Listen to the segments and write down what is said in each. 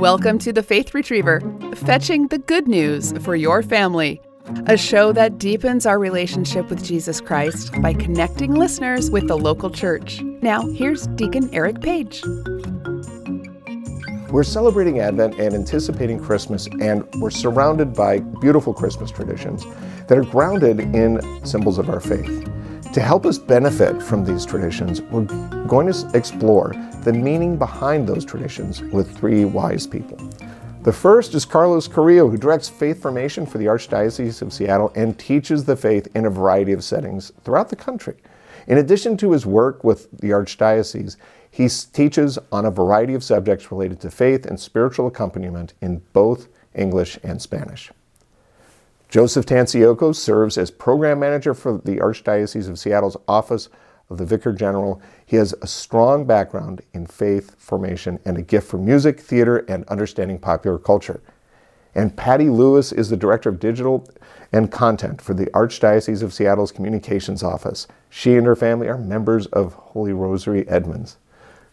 Welcome to the Faith Retriever, fetching the good news for your family. A show that deepens our relationship with Jesus Christ by connecting listeners with the local church. Now, here's Deacon Eric Page. We're celebrating Advent and anticipating Christmas, and we're surrounded by beautiful Christmas traditions that are grounded in symbols of our faith. To help us benefit from these traditions, we're going to explore the meaning behind those traditions with three wise people. The first is Carlos Carrillo, who directs faith formation for the Archdiocese of Seattle and teaches the faith in a variety of settings throughout the country. In addition to his work with the Archdiocese, he teaches on a variety of subjects related to faith and spiritual accompaniment in both English and Spanish. Joseph Tancioco serves as program manager for the Archdiocese of Seattle's Office of the Vicar General. He has a strong background in faith formation and a gift for music, theater, and understanding popular culture. And Patty Lewis is the Director of Digital and Content for the Archdiocese of Seattle's Communications Office. She and her family are members of Holy Rosary Edmonds.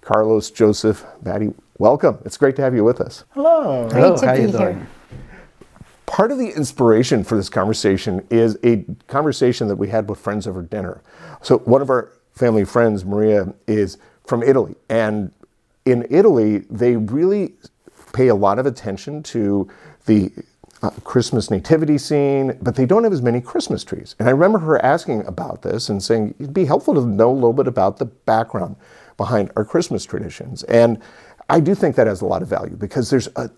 Carlos, Joseph, Patty, welcome. It's great to have you with us. Hello. Great Hello. to How be you here. doing? Part of the inspiration for this conversation is a conversation that we had with friends over dinner. So, one of our family friends, Maria, is from Italy. And in Italy, they really pay a lot of attention to the uh, Christmas nativity scene, but they don't have as many Christmas trees. And I remember her asking about this and saying it'd be helpful to know a little bit about the background behind our Christmas traditions. And I do think that has a lot of value because there's a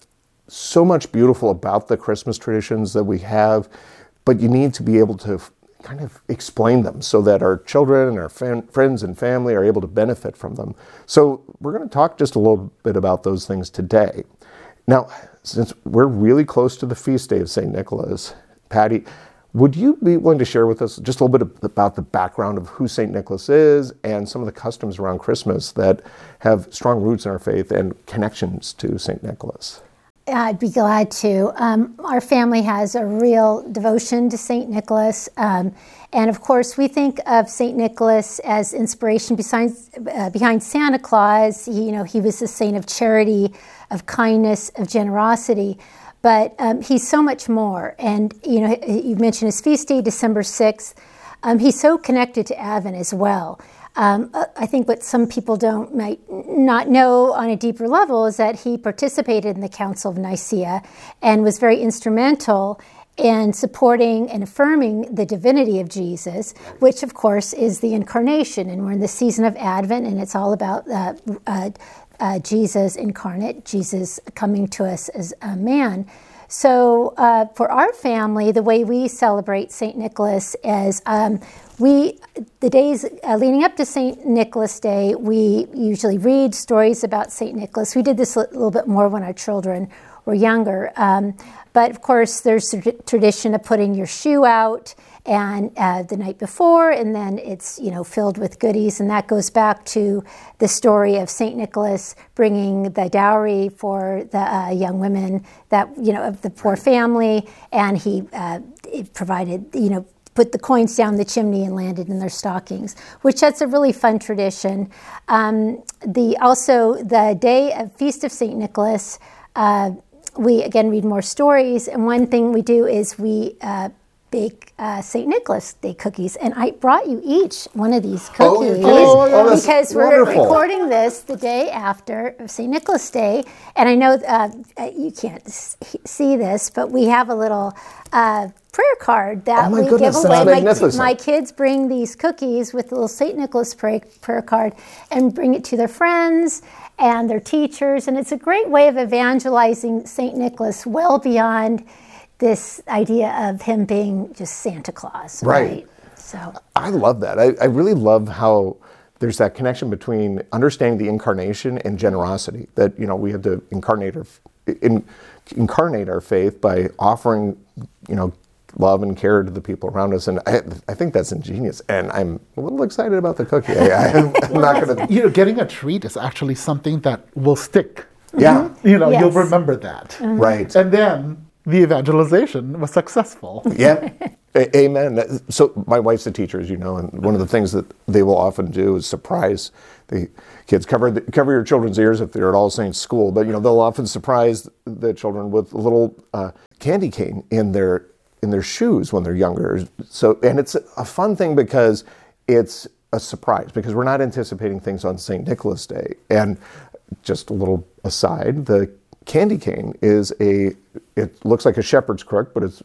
so much beautiful about the Christmas traditions that we have, but you need to be able to kind of explain them so that our children and our fan- friends and family are able to benefit from them. So, we're going to talk just a little bit about those things today. Now, since we're really close to the feast day of St. Nicholas, Patty, would you be willing to share with us just a little bit about the background of who St. Nicholas is and some of the customs around Christmas that have strong roots in our faith and connections to St. Nicholas? I'd be glad to. Um, our family has a real devotion to St. Nicholas. Um, and of course, we think of St. Nicholas as inspiration besides, uh, behind Santa Claus. He, you know, he was a saint of charity, of kindness, of generosity. But um, he's so much more. And, you know, you mentioned his feast day, December 6th. Um, he's so connected to Advent as well. Um, I think what some people don't might not know on a deeper level is that he participated in the Council of Nicaea and was very instrumental in supporting and affirming the divinity of Jesus, which of course is the incarnation. And we're in the season of Advent, and it's all about uh, uh, uh, Jesus incarnate, Jesus coming to us as a man. So, uh, for our family, the way we celebrate St. Nicholas is um, we, the days uh, leading up to St. Nicholas Day, we usually read stories about St. Nicholas. We did this a little bit more when our children were younger. Um, but of course, there's a tradition of putting your shoe out and uh, the night before, and then it's you know filled with goodies, and that goes back to the story of Saint Nicholas bringing the dowry for the uh, young women that you know of the poor family, and he uh, provided you know put the coins down the chimney and landed in their stockings, which that's a really fun tradition. Um, the also the day of Feast of Saint Nicholas. Uh, we again read more stories, and one thing we do is we uh, bake uh, St. Nicholas Day cookies, and I brought you each one of these Oh, cookies did? Oh, because we're wonderful. recording this the day after St. Nicholas Day, and I know uh, uh, you can't see this, but we have a little. Uh, prayer card that Oh we goodness, give away. My, my kids bring these cookies with the little St. Nicholas prayer, prayer card and bring it to their friends and their teachers. And it's a great way of evangelizing St. Nicholas well beyond this idea of him being just Santa Claus. Right. So, I love that. I, I really love how there's that connection between understanding the incarnation and generosity. That you know we have to incarnate our in, incarnate our faith by offering you know love and care to the people around us, and I, I think that's ingenious. And I'm a little excited about the cookie. I, I'm, I'm not gonna. You know, getting a treat is actually something that will stick. Yeah. You know, you'll remember that. Right. And then the evangelization was successful. Yeah. A- Amen. So my wife's a teacher, as you know, and one of the things that they will often do is surprise the kids. Cover the, cover your children's ears if they're at All Saints School, but you know they'll often surprise the children with a little uh, candy cane in their in their shoes when they're younger. So and it's a fun thing because it's a surprise because we're not anticipating things on St. Nicholas Day. And just a little aside, the candy cane is a it looks like a shepherd's crook, but it's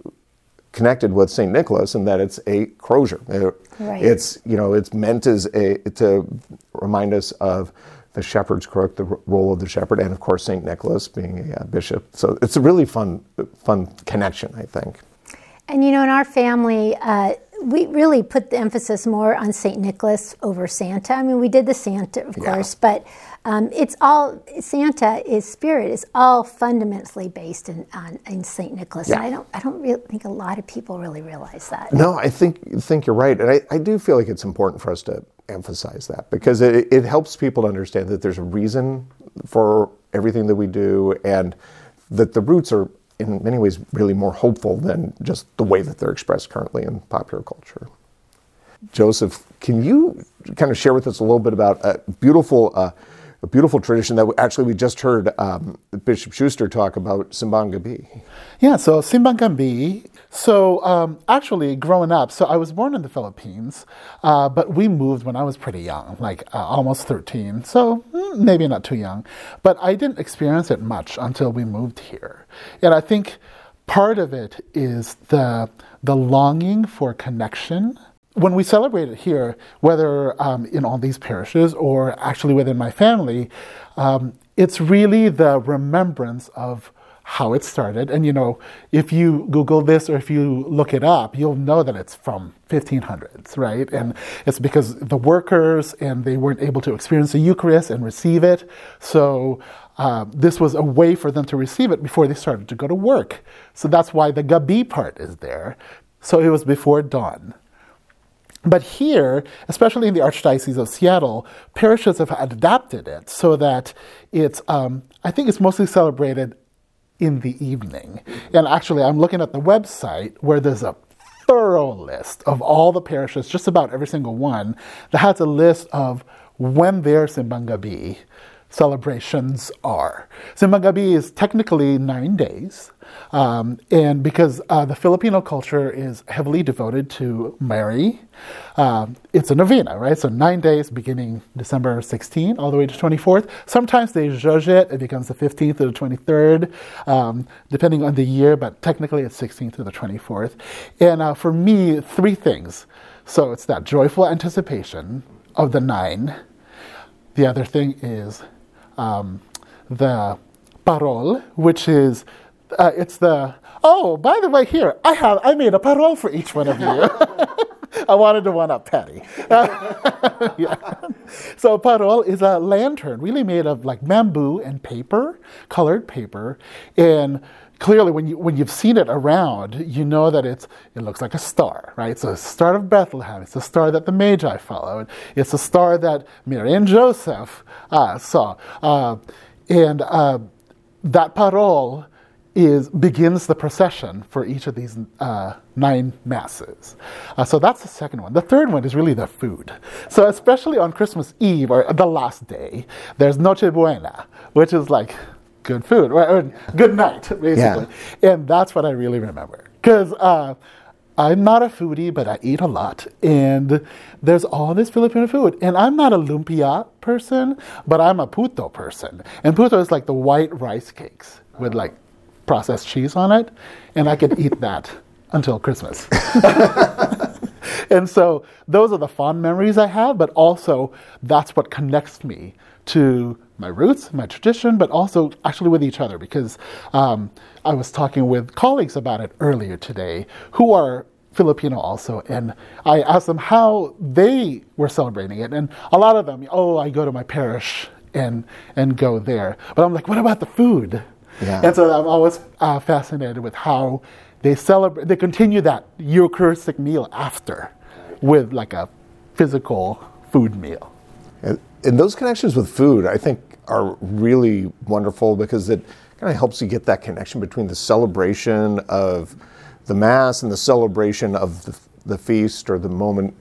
connected with St. Nicholas in that it's a crozier. Right. It's you know it's meant as a to remind us of the shepherd's crook, the role of the shepherd, and of course St. Nicholas being a uh, bishop. So it's a really fun fun connection, I think. And you know, in our family, uh, we really put the emphasis more on St. Nicholas over Santa. I mean, we did the Santa, of Yeah. course, but um, it's all Santa is spirit is all fundamentally based in on in St. Nicholas. And I don't I don't really think a lot of people really realize that. No, I think think you're right, and I, I do feel like it's important for us to emphasize that because it, it helps people to understand that there's a reason for everything that we do, and that the roots are in many ways really more hopeful than just the way that they're expressed currently in popular culture. Joseph, can you kind of share with us a little bit about a beautiful, uh, a beautiful tradition that actually we just heard um, Bishop Schuster talk about Simbang Gabi. Yeah, so Simbang Gabi. So um, actually, growing up, so I was born in the Philippines, uh, but we moved when I was pretty young, like uh, almost 13. So mm, maybe not too young, but I didn't experience it much until we moved here. And I think part of it is the the longing for connection when we celebrate it here, whether um, in all these parishes or actually within my family, um, it's really the remembrance of how it started. And you know, if you Google this or if you look it up, you'll know that it's from 1500s, right? And it's because the workers and they weren't able to experience the Eucharist and receive it. So uh, this was a way for them to receive it before they started to go to work. So that's why the Gabi part is there. So it was before dawn. But here, especially in the Archdiocese of Seattle, parishes have adapted it so that it's, um, I think it's mostly celebrated in the evening. And actually, I'm looking at the website where there's a thorough list of all the parishes, just about every single one, that has a list of when their Simbang Gabi celebrations are. Simbang Gabi is technically nine days, um, and because uh, the Filipino culture is heavily devoted to Mary, um, it's a novena, right? So nine days beginning December 16th all the way to 24th. Sometimes they zhuzh it, it becomes the 15th or the 23rd, um, depending on the year, but technically it's 16th to the 24th. And uh, for me, three things. So it's that joyful anticipation of the nine. The other thing is um, the parol, which is uh, it's the oh by the way here I have I made a parol for each one of you. I wanted to one up Patty. yeah. So parol is a lantern, really made of like bamboo and paper, colored paper, and clearly when you when you've seen it around, you know that it's it looks like a star, right? It's a star of Bethlehem. It's a star that the Magi followed. It's a star that Mary and Joseph uh, saw, uh, and uh, that parol is begins the procession for each of these uh, nine masses. Uh, so that's the second one. The third one is really the food. So especially on Christmas Eve or the last day, there's Noche Buena, which is like good food or, good night, basically. Yeah. And that's what I really remember because. Uh, I'm not a foodie, but I eat a lot. And there's all this Filipino food. And I'm not a lumpia person, but I'm a puto person. And puto is like the white rice cakes with like processed cheese on it. And I could eat that until Christmas. and so those are the fond memories I have, but also that's what connects me to my roots, my tradition, but also actually with each other because um, I was talking with colleagues about it earlier today who are Filipino also, and I asked them how they were celebrating it, and a lot of them, oh, I go to my parish and and go there, but I'm like, what about the food? Yeah. And so I'm always uh, fascinated with how they celebrate, they continue that Eucharistic meal after with like a physical food meal. And those connections with food, I think, are really wonderful because it kind of helps you get that connection between the celebration of the Mass and the celebration of the, the feast or the moment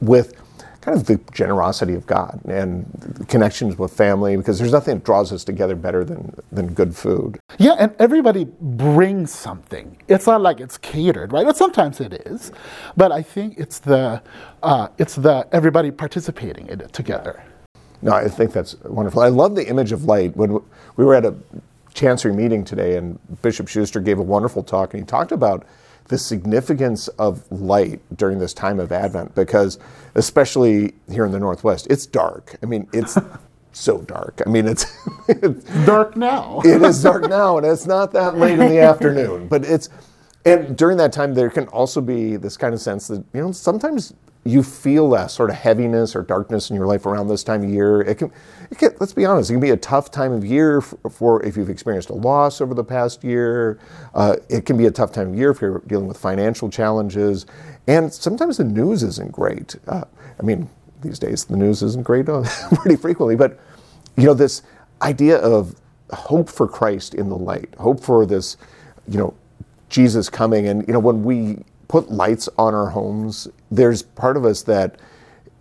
with kind of the generosity of God and connections with family because there's nothing that draws us together better than, than good food. Yeah, and everybody brings something. It's not like it's catered, right? But sometimes it is, but I think it's the uh, it's the everybody participating in it together. No, I think that's wonderful. I love the image of light. When we were at a chancery meeting today, and Bishop Schuster gave a wonderful talk, and he talked about the significance of light during this time of Advent because, especially here in the Northwest, it's dark. I mean, it's so dark. I mean, it's, it's dark now. it is dark now, and it's not that late in the afternoon. But it's, and during that time, there can also be this kind of sense that, you know, sometimes you feel that sort of heaviness or darkness in your life around this time of year. It can, it can let's be honest, it can be a tough time of year for, for if you've experienced a loss over the past year. Uh, it can be a tough time of year if you're dealing with financial challenges. And sometimes the news isn't great. Uh, I mean, these days the news isn't great uh, pretty frequently, but you know, this idea of hope for Christ in the light, hope for this, you know, Jesus coming. And, you know, when we put lights on our homes, there's part of us that,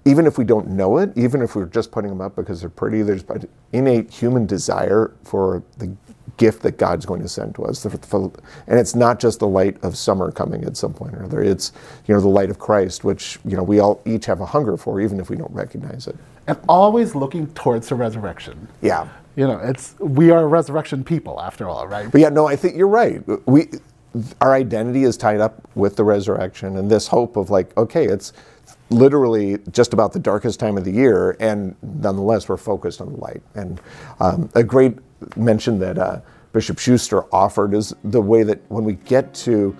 even if we don't know it, even if we're just putting them up because they're pretty, there's an innate human desire for the gift that God's going to send to us. And it's not just the light of summer coming at some point or other. It's, you know, the light of Christ, which, you know, we all each have a hunger for, even if we don't recognize it. And always looking towards the resurrection. Yeah. You know, it's we are resurrection people after all, right? But yeah, no, I think you're right. We our identity is tied up with the resurrection and this hope of like, okay, it's literally just about the darkest time of the year, and nonetheless, we're focused on the light. And um, a great mention that uh, Bishop Schuster offered is the way that when we get to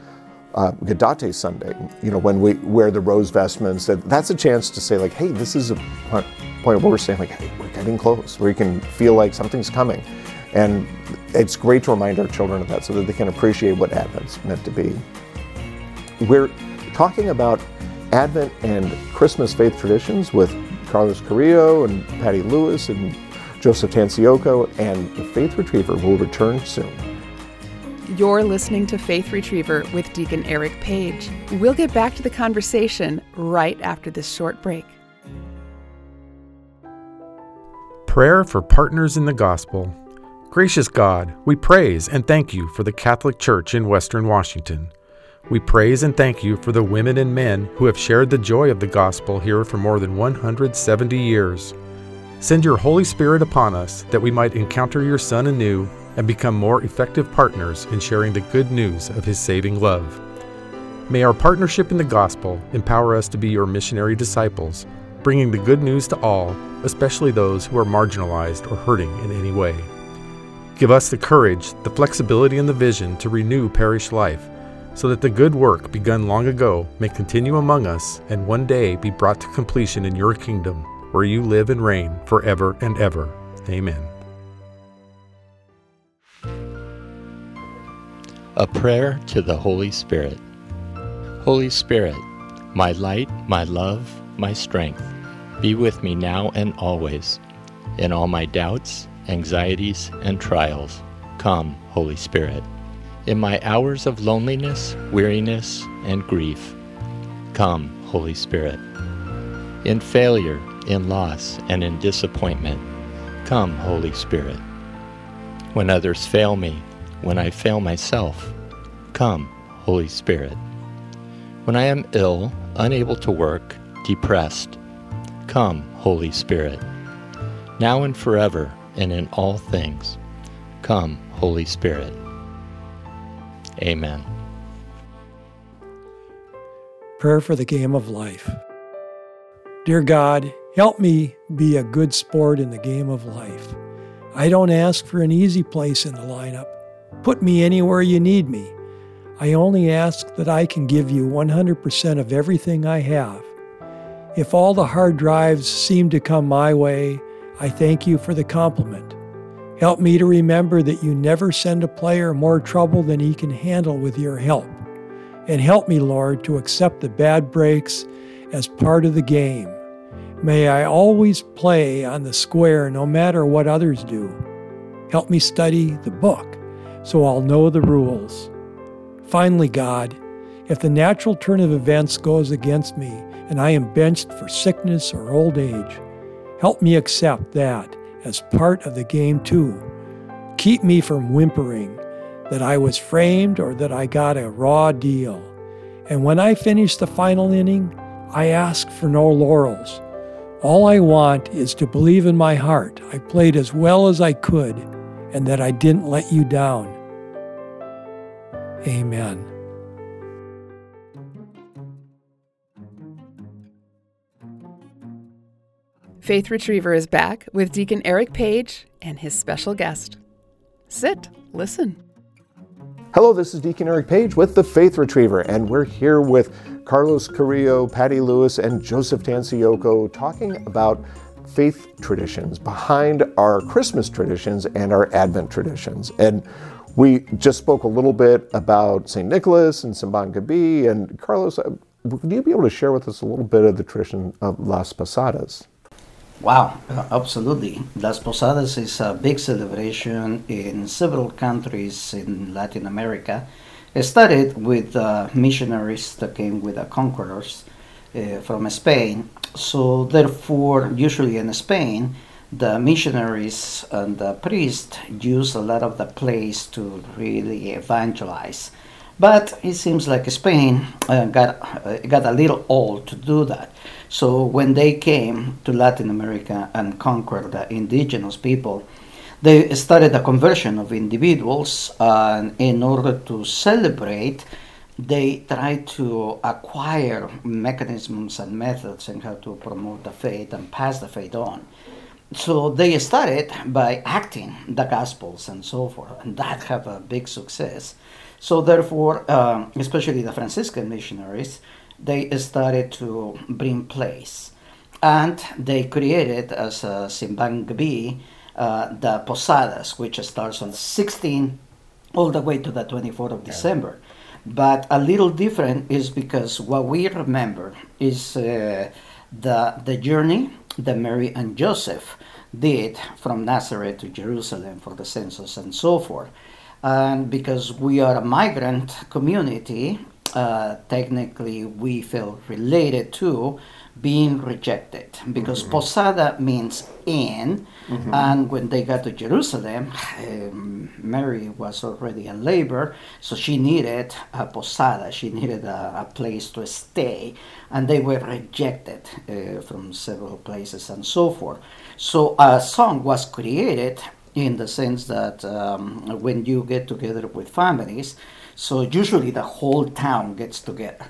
uh, Gaudete Sunday, you know, when we wear the rose vestments, that that's a chance to say like, hey, this is a point where we're saying like, hey, we're getting close, where you can feel like something's coming. And it's great to remind our children of that so that they can appreciate what Advent's meant to be. We're talking about Advent and Christmas faith traditions with Carlos Carrillo and Patty Lewis and Joseph Tancioco, and the Faith Retriever will return soon. You're listening to Faith Retriever with Deacon Eric Page. We'll get back to the conversation right after this short break. Prayer for Partners in the Gospel. Gracious God, we praise and thank you for the Catholic Church in Western Washington. We praise and thank you for the women and men who have shared the joy of the gospel here for more than 170 years. Send your Holy Spirit upon us that we might encounter your Son anew and become more effective partners in sharing the good news of his saving love. May our partnership in the gospel empower us to be your missionary disciples, bringing the good news to all, especially those who are marginalized or hurting in any way. Give us the courage, the flexibility, and the vision to renew parish life so that the good work begun long ago may continue among us and one day be brought to completion in your kingdom, where you live and reign forever and ever. Amen. A prayer to the Holy Spirit. Holy Spirit, my light, my love, my strength, be with me now and always, in all my doubts anxieties, and trials. Come, Holy Spirit. In my hours of loneliness, weariness, and grief, come, Holy Spirit. In failure, in loss, and in disappointment, come, Holy Spirit. When others fail me, when I fail myself, come, Holy Spirit. When I am ill, unable to work, depressed, come, Holy Spirit. Now and forever, and in all things. Come, Holy Spirit. Amen. Prayer for the game of life. Dear God, help me be a good sport in the game of life. I don't ask for an easy place in the lineup. Put me anywhere you need me. I only ask that I can give you 100% of everything I have. If all the hard drives seem to come my way, I thank you for the compliment. Help me to remember that you never send a player more trouble than he can handle with your help. And help me, Lord, to accept the bad breaks as part of the game. May I always play on the square no matter what others do. Help me study the book. so I'll know the rules. Finally, God, if the natural turn of events goes against me and I am benched for sickness or old age, help me accept that as part of the game too. Keep me from whimpering that I was framed or that I got a raw deal. And when I finish the final inning, I ask for no laurels. All I want is to believe in my heart I played as well as I could and that I didn't let you down. Amen. Faith Retriever is back with Deacon Eric Page and his special guest. Sit, listen. Hello, this is Deacon Eric Page with the Faith Retriever, and we're here with Carlos Carrillo, Patty Lewis, and Joseph Tancioco talking about faith traditions behind our Christmas traditions and our Advent traditions. And we just spoke a little bit about St. Nicholas and Simbang Gabi. And Carlos, uh, would you be able to share with us a little bit of the tradition of Las Posadas? Wow, absolutely. Las Posadas is a big celebration in several countries in Latin America. It started with uh, missionaries that came with the conquerors uh, from Spain. So, therefore, usually in Spain, the missionaries and the priests use a lot of the place to really evangelize. But it seems like Spain uh, got, uh, got a little old to do that. So when they came to Latin America and conquered the indigenous people, they started a conversion of individuals, and in order to celebrate, they tried to acquire mechanisms and methods and how to promote the faith and pass the faith on. So they started by acting the gospels and so forth, and that have a big success. So therefore, um, especially the Franciscan missionaries, they started to bring plays. And they created, as uh, Simbang Gabi, uh, the Posadas, which starts on 16 all the way to the 24th of December. But a little different is because what we remember is uh, the, the journey that Mary and Joseph did from Nazareth to Jerusalem for the census and so forth. And because we are a migrant community, uh, technically we feel related to being rejected because mm-hmm. posada means inn mm-hmm. and when they got to jerusalem um, mary was already in labor so she needed a posada she needed a, a place to stay and they were rejected uh, from several places and so forth so a song was created in the sense that um, when you get together with families so usually the whole town gets together,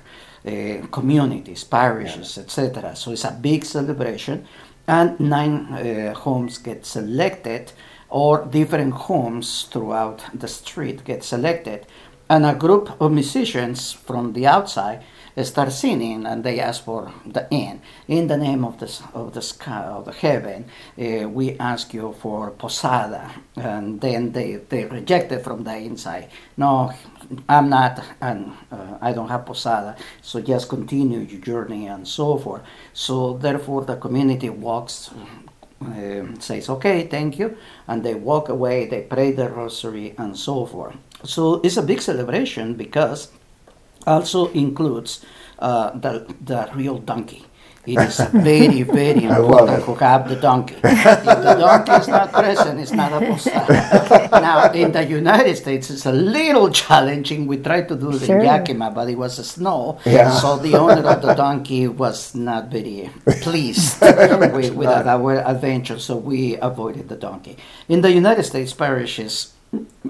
uh, communities, parishes, yeah. etc. So it's a big celebration, and nine uh, homes get selected, or different homes throughout the street get selected, and a group of musicians from the outside start singing and they ask for the inn. In the name of the, of the sky, of the heaven, uh, we ask you for posada. And then they, they reject it from the inside. No, I'm not, and uh, I don't have posada. So just continue your journey and so forth. So therefore, the community walks uh, says, okay, thank you, and they walk away, they pray the rosary, and so forth. So it's a big celebration because also includes uh, the, the real donkey. It is very, very important to have the donkey. if the donkey is not present, it's not a posada. now, in the United States, it's a little challenging. We tried to do it sure. in Yakima, but it was snow. Yeah. So the owner of the donkey was not very pleased with, with our adventure, so we avoided the donkey. In the United States parishes,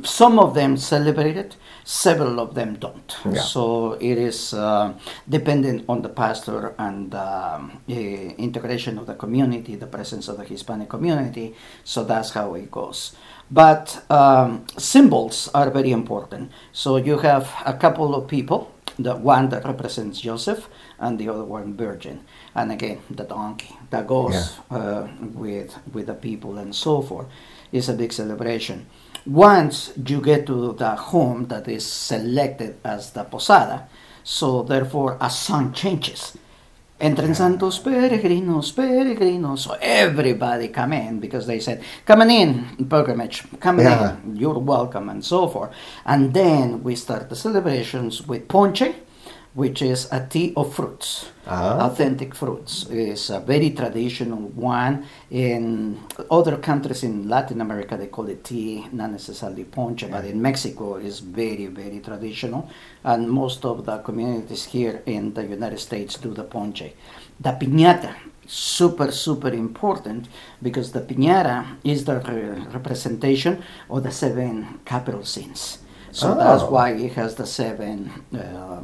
some of them celebrate it, several of them don't. Yeah. So it is uh, dependent on the pastor and um, uh, integration of the community, the presence of the Hispanic community. So that's how it goes. But um, symbols are very important. So you have a couple of people, the one that represents Joseph and the other one Virgin, and again the donkey that goes yeah. uh, with with the people and so forth. It's a big celebration. Once you get to the home that is selected as the posada, so therefore a song changes. Entren santos peregrinos, peregrinos. So everybody come in because they said, coming in, pilgrimage, coming Yeah. in, you're welcome, and so forth. And then we start the celebrations with ponche, which is a tea of fruits, authentic fruits. It's a very traditional one. In other countries in Latin America, they call it tea, not necessarily ponche, but in Mexico, it's very, very traditional. And most of the communities here in the United States do the ponche. The piñata, super, super important because the piñata is the re- representation of the seven capital sins. So that's Oh. why it has the seven um, uh,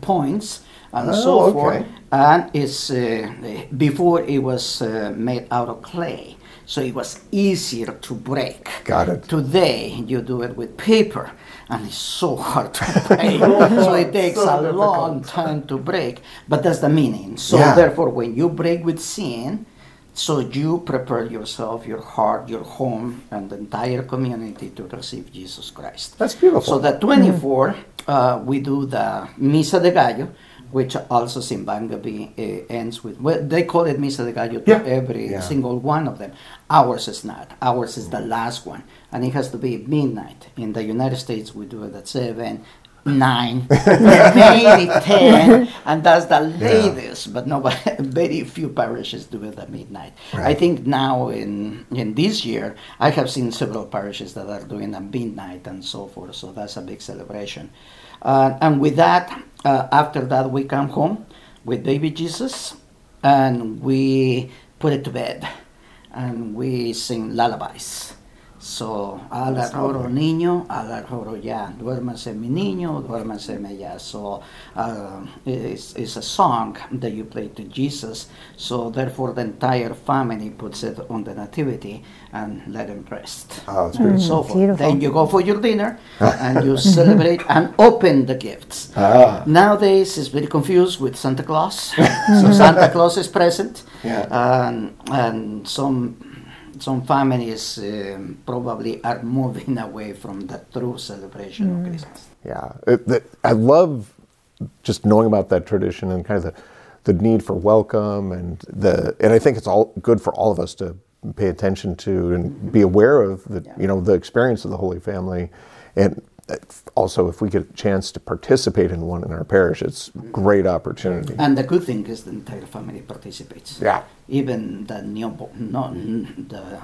points and Oh, so okay. forth. And it's uh, before it was uh, made out of clay, so it was easier to break. Got it. Today you do it with paper, and it's so hard to break. so it takes So a long time to break. But that's the meaning. So Yeah. therefore, when you break with sin, so you prepare yourself, your heart, your home, and the entire community to receive Jesus Christ. That's beautiful. So the 24, uh, we do the Misa de Gallo, which also Simbang Gabi uh, ends with. Well, they call it Misa de Gallo to Yeah. every Yeah. single one of them. Ours is not. Ours is the last one, and it has to be midnight. In the United States, we do it at seven. Nine, maybe ten, and that's the latest. But nobody, very few parishes do it at midnight. I think now in in this year, I have seen several parishes that are doing at midnight and so forth. So that's a big celebration. Uh, and with that, uh, after that, we come home with baby Jesus, and we put it to bed, and we sing lullabies. So, alarroro niño, alarroro ya, duérmase mi niño, duérmase ya. So, uh, it's, it's a song that you play to Jesus. So, therefore, the entire family puts it on the nativity and let him rest. Oh, it's beautiful. so forth. beautiful. Then you go for your dinner and you celebrate and open the gifts. Ah. Nowadays, it's very confused with Santa Claus. so Santa Claus is present, Yeah. and and some some families um, probably are moving away from the true celebration of Christmas. Yeah, it, that, I love just knowing about that tradition and kind of the, the need for welcome and the and I think it's all good for all of us to pay attention to and be aware of the you know the experience of the Holy Family, and also if we get a chance to participate in one in our parish, it's a great opportunity. And the good thing is the entire family participates. Yeah. Even the newborn, not the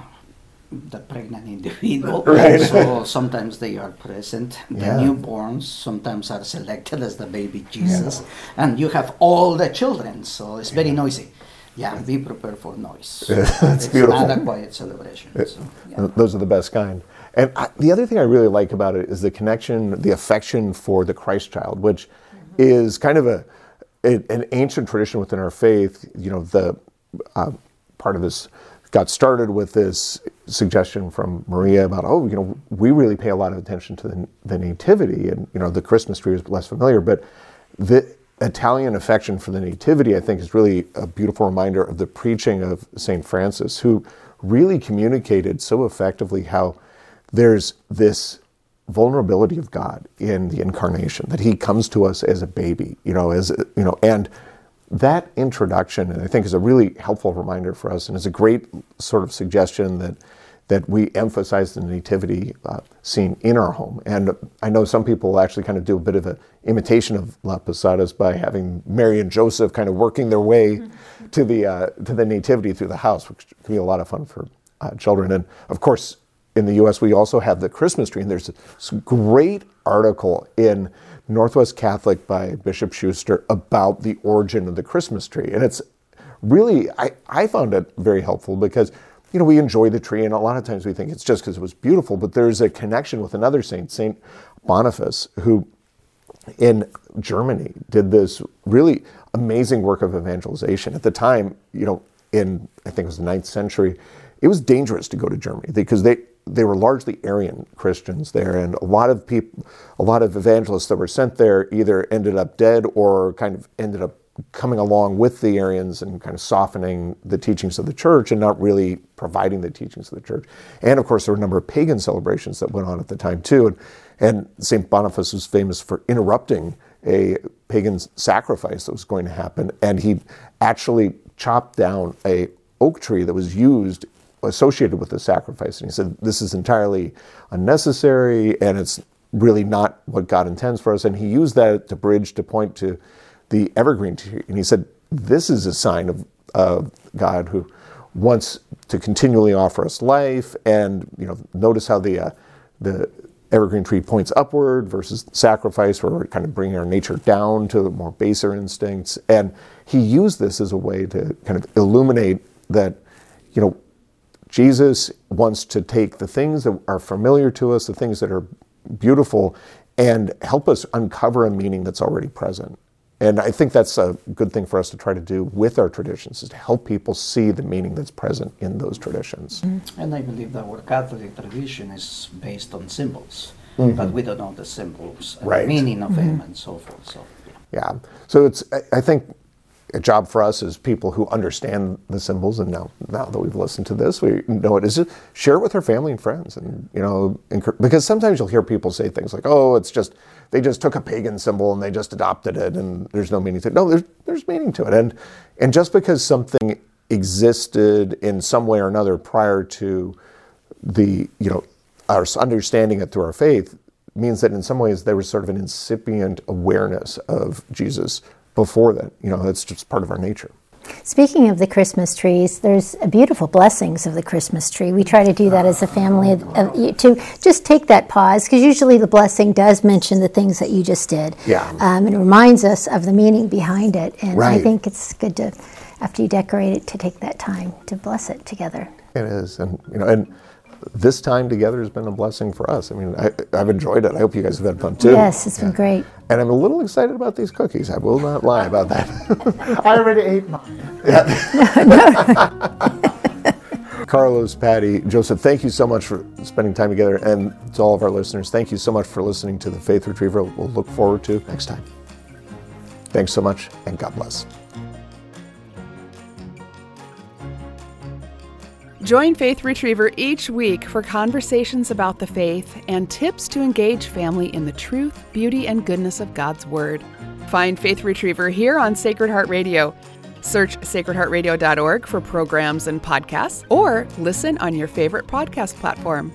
the pregnant individual. Right. So sometimes they are present. The Yeah. newborns sometimes are selected as the baby Jesus, and you have all the children. So it's very noisy. Yeah, be prepared for noise. That's it's beautiful. not a quiet celebration. So, yeah. Uh, those are the best kind. And I, the other thing I really like about it is the connection, the affection for the Christ child, which is kind of a, a- an ancient tradition within our faith. You know, the uh, part of this got started with this suggestion from Maria about, oh, you know, we really pay a lot of attention to the, the nativity, and you know, the Christmas tree is less familiar, but the Italian affection for the Nativity, I think, is really a beautiful reminder of the preaching of St. Francis, who really communicated so effectively how there's this vulnerability of God in the incarnation, that he comes to us as a baby, you know, as, you know, and that introduction, I think, is a really helpful reminder for us, and is a great sort of suggestion that that we emphasize the nativity uh, scene in our home. And I know some people actually kind of do a bit of an imitation of La Posadas by having Mary and Joseph kind of working their way to the uh, to the nativity through the house, which can be a lot of fun for uh, children. And of course, in the U.S., we also have the Christmas tree, and there's a great article in Northwest Catholic by Bishop Schuster about the origin of the Christmas tree, and it's really I, I found it very helpful because you know we enjoy the tree and a lot of times we think it's just because it was beautiful but there's a connection with another saint saint boniface who in germany did this really amazing work of evangelization at the time you know in i think it was the ninth century it was dangerous to go to germany because they they were largely Arian Christians there, and a lot of people, a lot of evangelists that were sent there either ended up dead or kind of ended up coming along with the Arians and kind of softening the teachings of the church and not really providing the teachings of the church. And of course, there were a number of pagan celebrations that went on at the time too. And, and St. Boniface was famous for interrupting a pagan sacrifice that was going to happen, and he actually chopped down a oak tree that was used associated with the sacrifice. And he said, This is entirely unnecessary and it's really not what God intends for us. And he used that to bridge to point to the evergreen tree. And he said, This is a sign of, of God who wants to continually offer us life. And, you know, notice how the, uh, the evergreen tree points upward versus sacrifice, where we're kind of bringing our nature down to more baser instincts. And he used this as a way to kind of illuminate that, you know, Jesus wants to take the things that are familiar to us, the things that are beautiful, and help us uncover a meaning that's already present. And I think that's a good thing for us to try to do with our traditions is to help people see the meaning that's present in those traditions. Mm-hmm. And I believe that our Catholic tradition is based on symbols, mm-hmm. but we don't know the symbols and right. the meaning of mm-hmm. them and so forth. So yeah. yeah. So it's I think a job for us as people who understand the symbols and now now that we've listened to this we know it. Is share it with our family and friends and you know because sometimes you'll hear people say things like oh it's just they just took a pagan symbol and they just adopted it and there's no meaning to it. No there's there's meaning to it. And and just because something existed in some way or another prior to the you know our understanding it through our faith means that in some ways there was sort of an incipient awareness of Jesus before that. You know, that's just part of our nature. Speaking of the Christmas trees, there's beautiful blessings of the Christmas tree. We try to do that as a family of, of, to just take that pause because usually the blessing does mention the things that you just did. Yeah. Um, and it reminds us of the meaning behind it. And right. I think it's good to, after you decorate it, to take that time to bless it together. It is, and you know, and this time together has been a blessing for us. I mean, I, have enjoyed it. I hope you guys have had fun too. Yes, it's been great. And I'm a little excited about these cookies. I will not lie about that. I already ate mine. Yeah. Carlos, Patty, Joseph, thank you so much for spending time together. And to all of our listeners, thank you so much for listening to the Faith Retriever. We'll look forward to next time. Thanks so much, and God bless. Join Faith Retriever each week for conversations about the faith and tips to engage family in the truth, beauty, and goodness of God's Word. Find Faith Retriever here on Sacred Heart Radio. Search sacredheartradio.org for programs and podcasts, or listen on your favorite podcast platform.